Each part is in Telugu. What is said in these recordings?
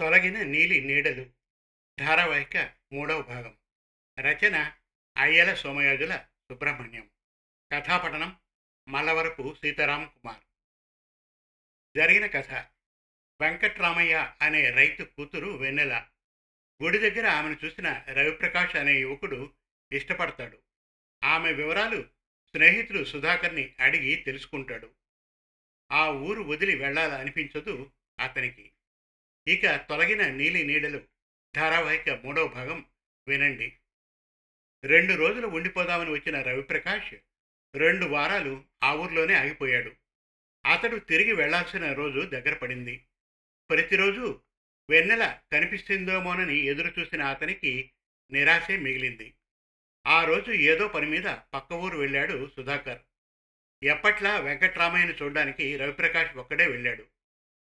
తొలగిన నీలి నీడలు. ధారావాహిక మూడవ భాగం. రచన అయ్యల సోమయాజుల సుబ్రహ్మణ్యం. కథాపఠనం మల్లవరపు సీతారాం కుమార్. జరిగిన కథ. వెంకట్రామయ్య అనే రైతు కూతురు వెన్నెల. గుడి దగ్గర ఆమెను చూసిన రవిప్రకాష్ అనే యువకుడు ఇష్టపడతాడు. ఆమె వివరాలు స్నేహితుడు సుధాకర్ని అడిగి తెలుసుకుంటాడు. ఆ ఊరు వదిలి వెళ్ళాలనిపించదు అతనికి. ఇక తొలగిన నీలి నీడలు ధారావాహిక మూడవ భాగం వినండి. రెండు రోజులు ఉండిపోదామని వచ్చిన రవిప్రకాష్ రెండు వారాలు ఆ ఊర్లోనే ఆగిపోయాడు. అతడు తిరిగి వెళ్ళాల్సిన రోజు దగ్గర పడింది. ప్రతిరోజు వెన్నెల కనిపిస్తుందేమోనని ఎదురు చూసిన అతనికి నిరాశే మిగిలింది. ఆ రోజు ఏదో పని మీద పక్క ఊరు వెళ్ళాడు సుధాకర్. ఎప్పట్లా వెంకట్రామయ్యను చూడడానికి రవిప్రకాష్ ఒక్కడే వెళ్ళాడు.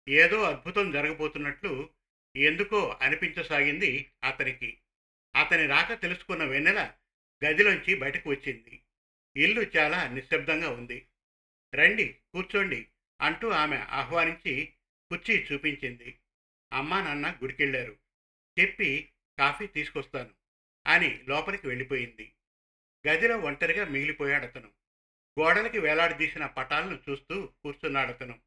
ఏదో అద్భుతం జరగబోతున్నట్లు ఎందుకో అనిపించసాగింది అతనికి. అతని రాక తెలుసుకున్న వెన్నెల గదిలోంచి బయటకు వచ్చింది. ఇల్లు చాలా నిశ్శబ్దంగా ఉంది. రండి కూర్చోండి అంటూ ఆమె ఆహ్వానించి కుర్చీ చూపించింది. అమ్మా నాన్న గుడికెళ్ళారు. చెప్పి కాఫీ తీసుకొస్తాను అని లోపలికి వెళ్ళిపోయింది. గదిలో ఒంటరిగా మిగిలిపోయాడు అతను గోడలకి వేలాడదీసిన పటాలను చూస్తూ కూర్చున్నాడు అతను.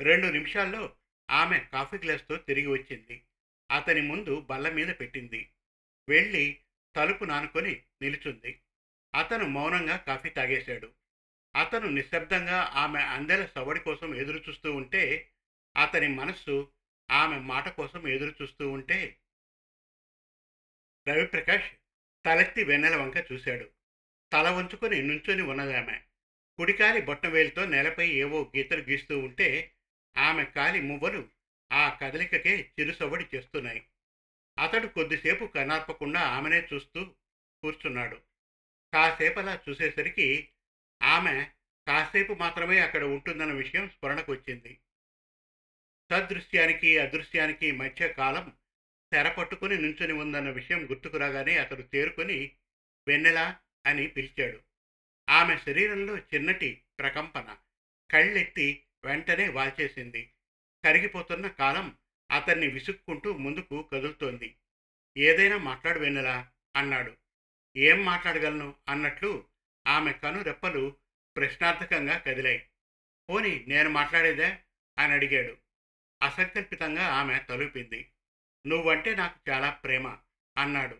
రెండు నిమిషాల్లో ఆమె కాఫీ గ్లాస్తో తిరిగి వచ్చింది. అతని ముందు బల్ల మీద పెట్టింది. వెళ్ళి తలుపు నానుకొని నిలుచుంది. అతను మౌనంగా కాఫీ తాగేశాడు. అతను నిశ్శబ్దంగా ఆమె అందెల సవడి కోసం ఎదురు చూస్తూ ఉంటే అతని మనస్సు ఆమె మాట కోసం ఎదురు చూస్తూ ఉంటే రవిప్రకాష్ తలెత్తి వెన్నెల వంక చూశాడు. తల వంచుకొని నుంచొని ఉన్నదామె. కుడికాలి బొట్టవేలుతో నేలపై ఏవో గీతలు గీస్తూ ఉంటే ఆమె కాలి మువ్వలు ఆ కదలికకే చిరుసవడి చేస్తున్నాయి. అతడు కొద్దిసేపు కనార్పకుండా ఆమెనే చూస్తూ కూర్చున్నాడు. కాసేపలా చూసేసరికి ఆమె కాసేపు మాత్రమే అక్కడ ఉంటుందన్న విషయం స్మరణకు వచ్చింది. సదృశ్యానికి అదృశ్యానికి మధ్య కాలం తెరపట్టుకుని నుంచుని ఉందన్న విషయం గుర్తుకురాగానే అతడు తేరుకొని వెన్నెల అని పిలిచాడు. ఆమె శరీరంలో చిన్నటి ప్రకంపన కళ్ళెత్తి వెంటనే వాల్చేసింది. కరిగిపోతున్న కాలం అతన్ని విసుక్కుంటూ ముందుకు కదులుతోంది. ఏదైనా మాట్లాడు వెన్నెలా అన్నాడు. ఏం మాట్లాడగలను అన్నట్లు ఆమె కను రెప్పలు ప్రశ్నార్థకంగా కదిలాయి. పోని నేను మాట్లాడేదే అని అడిగాడు. అసంకల్పితంగా ఆమె తలుపింది. నువ్వంటే నాకు చాలా ప్రేమ అన్నాడు.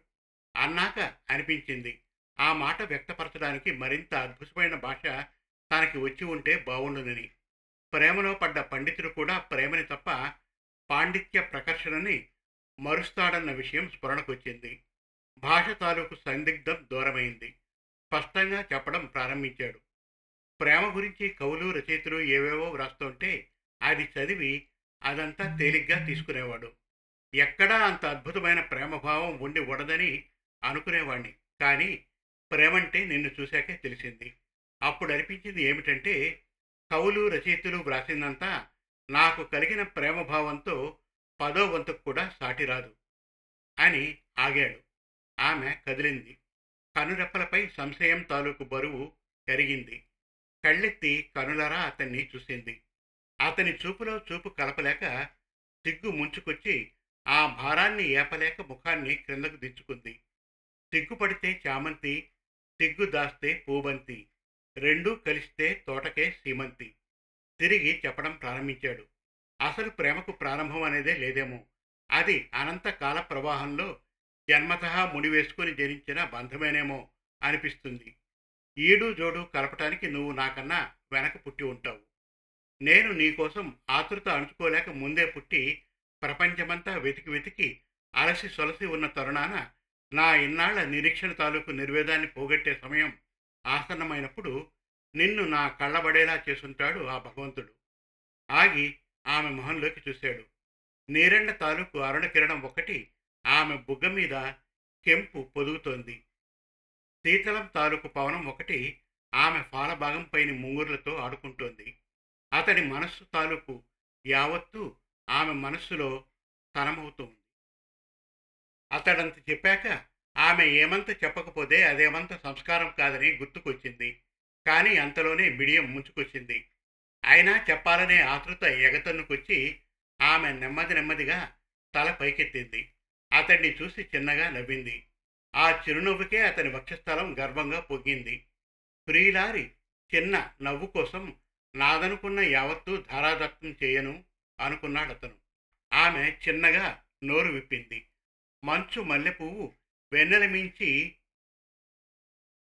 అన్నాక అనిపించింది. ఆ మాట వ్యక్తపరచడానికి మరింత అద్భుతమైన భాష తనకి వచ్చి ఉంటే బాగుండునని ప్రేమలో పడ్డ పండితుడు కూడా ప్రేమని తప్ప పాండిత్య ప్రకర్షణని మరుస్తాడన్న విషయం స్ఫురణకొచ్చింది భాష తాలూకు సందిగ్ధం దూరమైంది. స్పష్టంగా చెప్పడం ప్రారంభించాడు. ప్రేమ గురించి కవులు రచయితలు ఏవేవో వ్రాస్తుంటే అది చదివి అదంతా తేలిగ్గా తీసుకునేవాడు. ఎక్కడా అంత అద్భుతమైన ప్రేమభావం ఉండి ఉండదని అనుకునేవాణ్ణి. కానీ ప్రేమంటే నిన్ను చూశాకే తెలిసింది. అప్పుడు అనిపించింది ఏమిటంటే కవులు రచయితలు వ్రాసిందంతా నాకు కలిగిన ప్రేమభావంతో పదో వంతుకు కూడా సాటిరాదు అని ఆగాడు. ఆమె కదిలింది. కనురెప్పలపై సంశయం తాలూకు బరువు కరిగింది కళ్ళెత్తి కనులరా అతన్ని చూసింది. అతని చూపులో చూపు కలపలేక సిగ్గు ముంచుకొచ్చి ఆ భారాన్ని ఏపలేక ముఖాన్ని క్రిందకు దించుకుంది. సిగ్గుపడితే చామంతి సిగ్గు దాస్తే పూబంతి రెండూ కలిస్తే తోటకే సీమంతి తిరిగి చెప్పడం ప్రారంభించాడు. అసలు ప్రేమకు ప్రారంభం అనేదే లేదేమో. అది అనంత కాల ప్రవాహంలో జన్మత ముడివేసుకుని జనించిన బంధమేనేమో అనిపిస్తుంది. ఈడు జోడు కలపటానికి నువ్వు నాకన్నా వెనక పుట్టి ఉంటావు. నేను నీకోసం ఆతృత అణుచుకోలేక ముందే పుట్టి ప్రపంచమంతా వెతికి వెతికి అలసి సొలసి ఉన్న తరుణాన నా ఇన్నాళ్ళ నిరీక్షణ తాలూకు నిర్వేదాన్ని పోగొట్టే సమయం ఆసన్నమైనప్పుడు నిన్ను నా కళ్ళబడేలా చేసుంటాడు ఆ భగవంతుడు. ఆగి ఆమె మొహంలోకి చూశాడు. నీరెండ తాలూకు అరుణకిరణం ఒకటి ఆమె బుగ్గ మీద కెంపు పొదుగుతోంది. శీతలం తాలూకు పవనం ఒకటి ఆమె ఫాలభాగంపైని పైన ఆడుకుంటోంది. అతడి మనస్సు తాలూకు యావత్తు ఆమె మనస్సులో స్థనమవుతోంది అతడంత చెప్పాక ఆమె ఏమంత చెప్పకపోతే అదేమంత సంస్కారం కాదని గుర్తుకొచ్చింది. కానీ అంతలోనే మిడియం ముంచుకొచ్చింది. అయినా చెప్పాలనే ఆతృత ఎగతన్నుకొచ్చి ఆమె నెమ్మది నెమ్మదిగా తల పైకెత్తింది. అతన్ని చూసి చిన్నగా నవ్వింది. ఆ చిరునవ్వుకే అతని వక్షస్థలం గర్వంగా పొగ్గింది ప్రియులారి చిన్న నవ్వు కోసం నాదనుకున్న యావత్తూ ధారాదత్తం చేయను అనుకున్నాడు అతను ఆమె చిన్నగా నోరు విప్పింది. మంచు మల్లెపువ్వు వెన్నెల మించి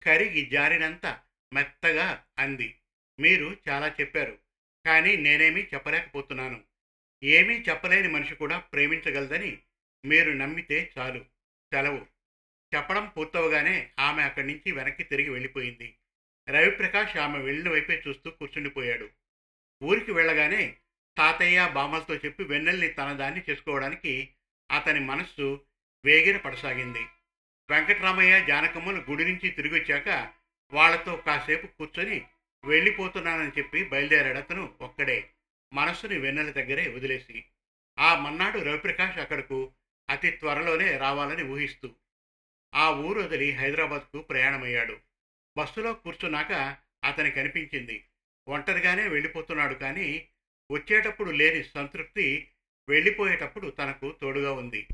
కరిగి జారినంత మెత్తగా అంది. మీరు చాలా చెప్పారు కానీ నేనేమీ చెప్పలేకపోతున్నాను. ఏమీ చెప్పలేని మనిషి కూడా ప్రేమించగలదని మీరు నమ్మితే చాలు. సెలవు. చెప్పడం పూర్తవగానే ఆమె అక్కడి నుంచి వెనక్కి తిరిగి వెళ్ళిపోయింది. రవిప్రకాష్ ఆమె వెళ్ళిన వైపే చూస్తూ కూర్చుండిపోయాడు. ఊరికి వెళ్ళగానే తాతయ్య బామ్మలతో చెప్పి వెన్నెల్ని తన దాన్ని చేసుకోవడానికి అతని మనస్సు వేగిర పడసాగింది. వెంకటరామయ్య జానకమ్మలు గుడి నుంచి తిరిగి వచ్చాక వాళ్ళతో కాసేపు కూర్చొని వెళ్ళిపోతున్నానని చెప్పి బయలుదేరాడతను ఒక్కడే. మనస్సుని వెన్నెల దగ్గరే వదిలేసి. ఆ మన్నాడు రవిప్రకాష్ అక్కడకు అతి త్వరలోనే రావాలని ఊహిస్తూ. ఆ ఊరు వదిలి హైదరాబాద్కు ప్రయాణమయ్యాడు. బస్సులో కూర్చున్నాక అతనికి అనిపించింది ఒంటరిగానే వెళ్ళిపోతున్నాడు కానీ వచ్చేటప్పుడు లేని సంతృప్తి వెళ్ళిపోయేటప్పుడు తనకు తోడుగా ఉంది.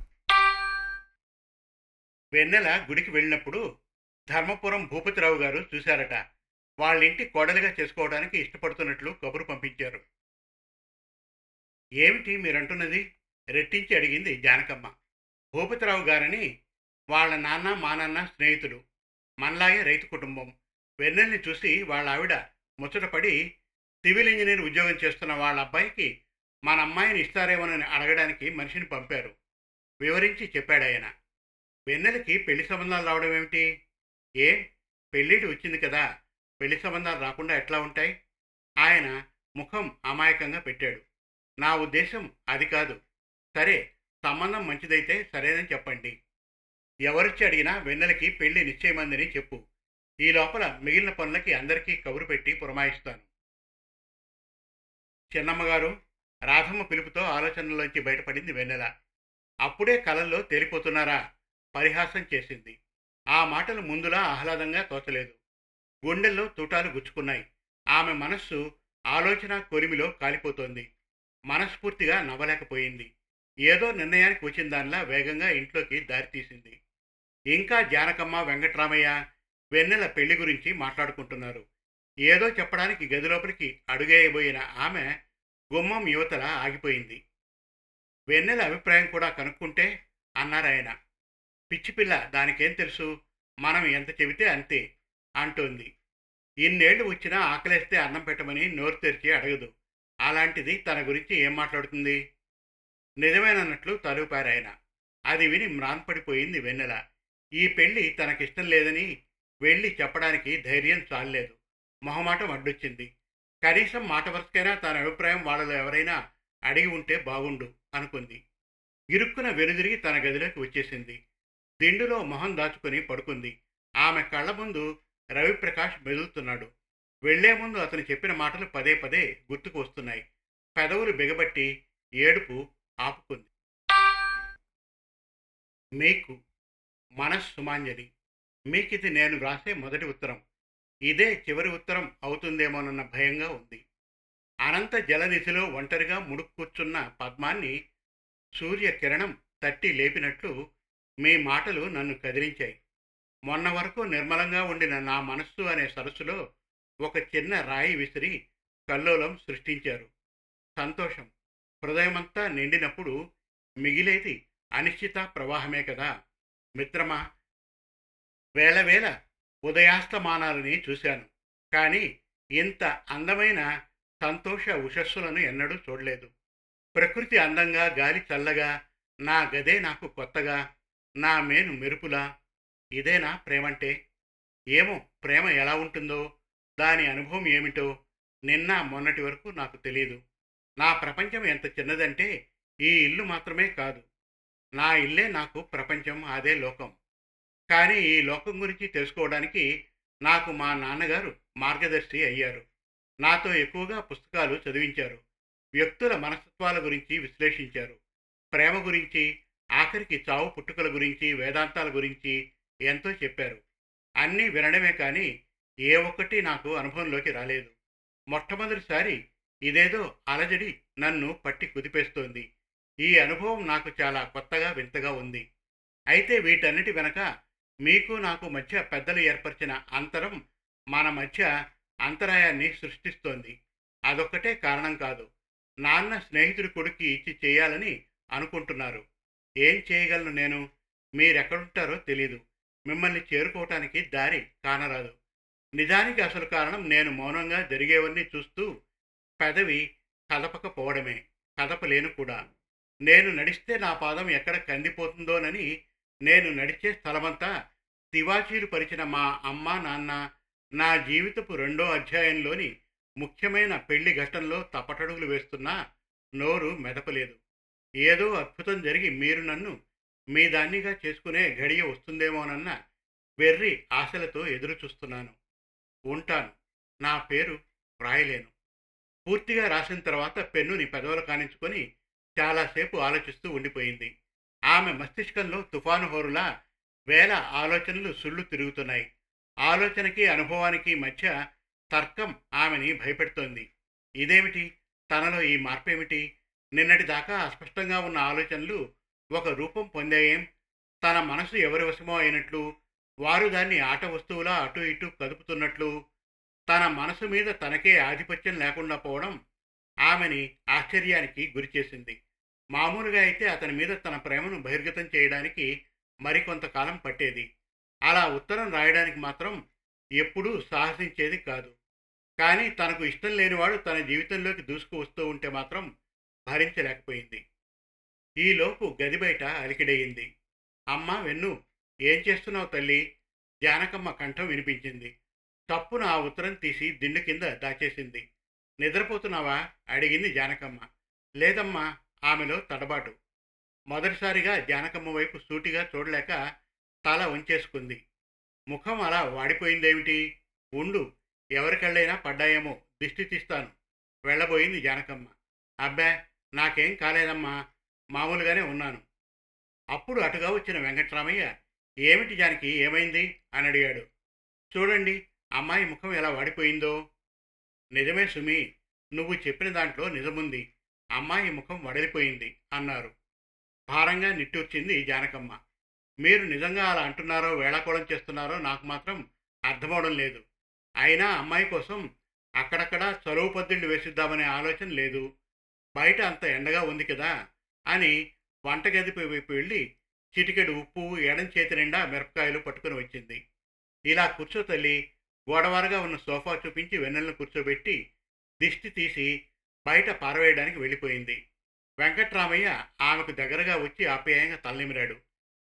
వెన్నెల గుడికి వెళ్ళినప్పుడు ధర్మపురం భూపతిరావు గారు చూశారట. వాళ్ళింటి కోడలిగా చేసుకోవడానికి ఇష్టపడుతున్నట్లు కబురు పంపించారు. ఏమిటి మీరంటున్నది? రెట్టించి అడిగింది జానకమ్మ. భూపతిరావు గారని వాళ్ళ నాన్న మా నాన్న స్నేహితులు మనలాగే రైతు కుటుంబం. వెన్నెల్ని చూసి వాళ్ళ ఆవిడ ముచ్చటపడి సివిల్ ఇంజనీర్ ఉద్యోగం చేస్తున్న వాళ్ళ అబ్బాయికి మన అమ్మాయిని ఇస్తారేమోనని అడగడానికి మనిషిని పంపారు. వివరించి చెప్పాడు ఆయన వెన్నెలకి పెళ్ళి సంబంధాలు రావడం ఏమిటి? ఏ? పెళ్ళిటి వచ్చింది కదా పెళ్ళి సంబంధాలు రాకుండా ఎట్లా ఉంటాయి? ఆయన ముఖం అమాయకంగా పెట్టాడు. నా ఉద్దేశం అది కాదు. సరే సంబంధం మంచిదైతే సరేనని చెప్పండి. ఎవరిచ్చి అడిగినా వెన్నెలకి పెళ్ళి నిశ్చయమందని చెప్పు. ఈ లోపల మిగిలిన పనులకి అందరికీ కబురు పెట్టి పురమాయిస్తాను. చిన్నమ్మగారు రాధమ్మ పిలుపుతో ఆలోచనలోంచి బయటపడింది వెన్నెల. అప్పుడే కలల్లో తేలిపోతున్నారా? పరిహాసం చేసింది. ఆ మాటలు ముందులా ఆహ్లాదంగా తోచలేదు. గుండెల్లో తూటాలు గుచ్చుకున్నాయి. ఆమె మనస్సు ఆలోచన కొలిమిలో కాలిపోతోంది. మనస్ఫూర్తిగా నవ్వలేకపోయింది. ఏదో నిర్ణయానికి వచ్చిన దానిలా వేగంగా ఇంట్లోకి దారితీసింది ఇంకా జానకమ్మ వెంకట్రామయ్య వెన్నెల పెళ్ళి గురించి మాట్లాడుకుంటున్నారు. ఏదో చెప్పడానికి గదిలోపలికి అడుగేయబోయిన ఆమె గుమ్మం యువతల ఆగిపోయింది. వెన్నెల అభిప్రాయం కూడా కనుక్కుంటే అన్నారాయన. పిచ్చిపిల్ల దానికేం తెలుసు? మనం ఎంత చెబితే అంతే అంటోంది. ఇన్నేళ్ళు వచ్చినా ఆకలేస్తే అన్నం పెట్టమని నోరు తెరిచి అడగదు. అలాంటిది తన గురించి ఏం మాట్లాడుతుంది? నిజమేనన్నట్లు తలుపారాయన. అది విని మ్రాన్పడిపోయింది వెన్నెల. ఈ పెళ్ళి తనకిష్టం లేదని వెళ్ళి చెప్పడానికి ధైర్యం చాలలేదు. మొహమాటం అడ్డొచ్చింది. కనీసం మాట వరుసకైనా తన అభిప్రాయం వాళ్ళలో ఎవరైనా అడిగి ఉంటే బాగుండు అనుకుంది. ఇరుక్కున వెనుదిరిగి తన గదిలోకి వచ్చేసింది. దిండులో మొహం దాచుకుని పడుకుంది. ఆమె కళ్ళ ముందు రవిప్రకాష్ మెదులుతున్నాడు. వెళ్ళే ముందు అతను చెప్పిన మాటలు పదే పదే గుర్తుకు వస్తున్నాయి. పెదవులు బిగబట్టి ఏడుపు ఆపుకుంది. మీకు మనస్సుమాంజలి. మీకిది నేను వ్రాసే మొదటి ఉత్తరం. ఇదే చివరి ఉత్తరం అవుతుందేమోనన్న భయంగా ఉంది. అనంత జలనిధిలో ఒంటరిగా ముడుక్కూర్చున్న పద్మాన్ని సూర్య కిరణం తట్టి లేపినట్లు మీ మాటలు నన్ను కదిలించాయి. మొన్న వరకు నిర్మలంగా ఉండిన నా మనస్సు అనే సరస్సులో ఒక చిన్న రాయి విసిరి కల్లోలం సృష్టించారు. సంతోషం. హృదయమంతా నిండినప్పుడు మిగిలేది అనిశ్చిత ప్రవాహమే కదా. మిత్రమా వేల వేల ఉదయాస్తమానాలని చూశాను. కానీ ఇంత అందమైన సంతోష ఉషస్సులను ఎన్నడూ చూడలేదు. ప్రకృతి అందంగా గాలి చల్లగా నా గదే నాకు కొత్తగా నా మేను మెరుపులా? ఇదేనా ప్రేమంటే? ఏమో ప్రేమ ఎలా ఉంటుందో? దాని అనుభవం ఏమిటో నిన్న మొన్నటి వరకు నాకు తెలియదు నా ప్రపంచం ఎంత చిన్నదంటే ఈ ఇల్లు మాత్రమే కాదు. నా ఇల్లే నాకు ప్రపంచం అదే లోకం. కానీ ఈ లోకం గురించి తెలుసుకోవడానికి నాకు మా నాన్నగారు మార్గదర్శి అయ్యారు. నాతో ఎక్కువగా పుస్తకాలు చదివించారు. వ్యక్తుల మనస్తత్వాల గురించి విశ్లేషించారు. ప్రేమ గురించి ఆఖరికి చావు పుట్టుకల గురించి వేదాంతాల గురించి ఎంతో చెప్పారు. అన్నీ వినడమే కానీ ఏ ఒక్కటి నాకు అనుభవంలోకి రాలేదు. మొట్టమొదటిసారి ఇదేదో అలజడి నన్ను పట్టి కుదిపేస్తోంది. ఈ అనుభవం నాకు చాలా కొత్తగా వింతగా ఉంది. అయితే వీటన్నిటి వెనక మీకు నాకు మధ్య పెద్దలు ఏర్పరిచిన అంతరం మన మధ్య అంతరాయాన్ని సృష్టిస్తోంది. అదొక్కటే కారణం కాదు. నాన్న స్నేహితుడి కొడుక్కి ఇచ్చి చేయాలని అనుకుంటున్నారు. ఏం చేయగలను నేను? మీరెక్కడుంటారో తెలీదు. మిమ్మల్ని చేరుకోవటానికి దారి కానరాదు. నిజానికి అసలు కారణం నేను మౌనంగా జరిగేవన్నీ చూస్తూ పెదవి కదపకపోవడమే. కదపలేను కూడా. నేను నడిస్తే నా పాదం ఎక్కడ కందిపోతుందోనని నేను నడిచే స్థలమంతా తివాచీలు పరిచిన మా అమ్మ నాన్న నా జీవితపు రెండో అధ్యాయంలోని ముఖ్యమైన పెళ్ళి ఘట్టంలో తప్పటడుగులు వేస్తున్నా నోరు మెదపలేదు. ఏదో అద్భుతం జరిగి మీరు నన్ను మీ దాన్నిగా చేసుకునే గడియ వస్తుందేమోనన్న వెర్రి ఆశలతో ఎదురు చూస్తున్నాను ఉంటాను. నా పేరు వ్రాయలేను పూర్తిగా రాసిన తర్వాత పెన్నుని పెదవులు కానించుకొని చాలాసేపు ఆలోచిస్తూ ఉండిపోయింది. ఆమె మస్తిష్కంలో తుఫాను హోరులా వేల ఆలోచనలు సుళ్ళు తిరుగుతున్నాయి. ఆలోచనకి అనుభవానికి మధ్య తర్కం ఆమెని భయపెడుతోంది. ఇదేమిటి? తనలో ఈ మార్పేమిటి? నిన్నటి దాకా అస్పష్టంగా ఉన్న ఆలోచనలు ఒక రూపం పొందాయేం? తన మనసు ఎవరి వశమో అయినట్లు వారు దాన్ని ఆట వస్తువులా అటు ఇటు కదుపుతున్నట్లు తన మనసు మీద తనకే ఆధిపత్యం లేకుండా పోవడం ఆమెని ఆశ్చర్యానికి గురిచేసింది మామూలుగా అయితే అతని మీద తన ప్రేమను బహిర్గతం చేయడానికి మరికొంతకాలం పట్టేది. అలా ఉత్తరం రాయడానికి మాత్రం ఎప్పుడూ సాహసించేది కాదు. కానీ తనకు ఇష్టం లేనివాడు తన జీవితంలోకి దూసుకు వస్తూ ఉంటే మాత్రం భరించలేకపోయింది. ఈలోపు గది బయట అలికిడయింది. అమ్మ వెన్ను ఏం చేస్తున్నావు తల్లి? జానకమ్మ కంఠం వినిపించింది. తప్పున ఆ ఉత్తరం తీసి దిండు కింద దాచేసింది. నిద్రపోతున్నావా? అడిగింది జానకమ్మ. లేదమ్మా ఆమెలో తడబాటు. మొదటిసారిగా జానకమ్మ వైపు సూటిగా చూడలేక తల ఉంచేసుకుంది ముఖం అలా వాడిపోయిందేమిటి? ఉండు ఎవరికళ్ళైనా పడ్డాయేమో దిష్టి తీస్తాను. వెళ్ళబోయింది జానకమ్మ. అబ్బా నాకేం కాలేదమ్మా. మామూలుగానే ఉన్నాను. అప్పుడు అటుగా వచ్చిన వెంకట్రామయ్య ఏమిటి దానికి ఏమైంది? అని అడిగాడు. చూడండి అమ్మాయి ముఖం ఎలా వాడిపోయిందో? నిజమే సుమి నువ్వు చెప్పిన దాంట్లో నిజముంది. అమ్మాయి ముఖం వడలిపోయింది అన్నారు. భారంగా నిట్టూర్చింది జానకమ్మ. మీరు నిజంగా అలా అంటున్నారో వేళాకోళం చేస్తున్నారో నాకు మాత్రం అర్థమవడం లేదు. అయినా అమ్మాయి కోసం అక్కడక్కడ చలువు పద్దుళ్ళు వేసిద్దామనే ఆలోచన లేదు. బయట అంత ఎండగా ఉంది కదా అని వంటగది వైపు వెళ్ళి చిటికెడు ఉప్పు ఎడం చేతి నిండా మిరపకాయలు పట్టుకుని వచ్చింది. ఇలా కూర్చో తల్లి. గోడవారుగా ఉన్న సోఫా చూపించి వెన్నెలను కూర్చోబెట్టి దిష్టి తీసి బయట పారవేయడానికి వెళ్ళిపోయింది. వెంకట్రామయ్య ఆమెకు దగ్గరగా వచ్చి ఆప్యాయంగా తలనిమిరాడు.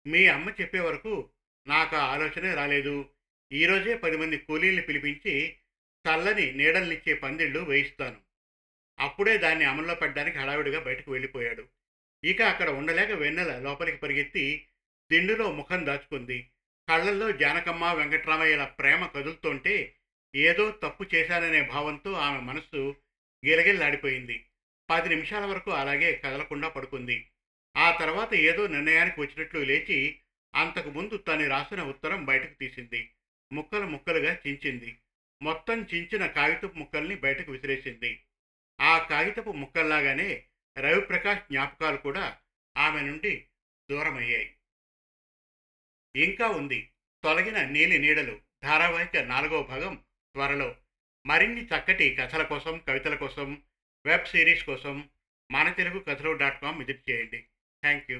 మీ అమ్మ చెప్పే వరకు నాకు ఆ ఆలోచనే రాలేదు. ఈరోజే పది మంది కూలీల్ని పిలిపించి చల్లని నీడల్నిచ్చే పందిళ్ళు వేయిస్తాను. అప్పుడే దాన్ని అమల్లో పెట్టడానికి హడావిడిగా బయటకు వెళ్ళిపోయాడు. ఇక అక్కడ ఉండలేక వెన్నెల లోపలికి పరిగెత్తి దిండులో ముఖం దాచుకుంది. కళ్ళల్లో జానకమ్మ వెంకట్రామయ్యల ప్రేమ కదులుతుంటే ఏదో తప్పు చేశాననే భావంతో ఆమె మనస్సు గిలగిల్లాడిపోయింది. పది నిమిషాల వరకు అలాగే కదలకుండా పడుకుంది. ఆ తర్వాత ఏదో నిర్ణయానికి వచ్చినట్లు లేచి అంతకు ముందు తను రాసిన ఉత్తరం బయటకు తీసింది. ముక్కలు ముక్కలుగా చించింది. మొత్తం చించిన కాగితపు ముక్కల్ని బయటకు విసిరేసింది. ఆ కాగితపు ముక్కల్లాగానే రవిప్రకాష్ జ్ఞాపకాలు కూడా ఆమె నుండి దూరమయ్యాయి. ఇంకా ఉంది. తొలగిన నీలి నీడలు ధారావాహిక నాలుగవ భాగం త్వరలో మరిన్ని చక్కటి కథల కోసం కవితల కోసం వెబ్ సిరీస్ కోసం మన తెలుగు కథలు డాట్ కామ్ విజిట్ చేయండి. Thank you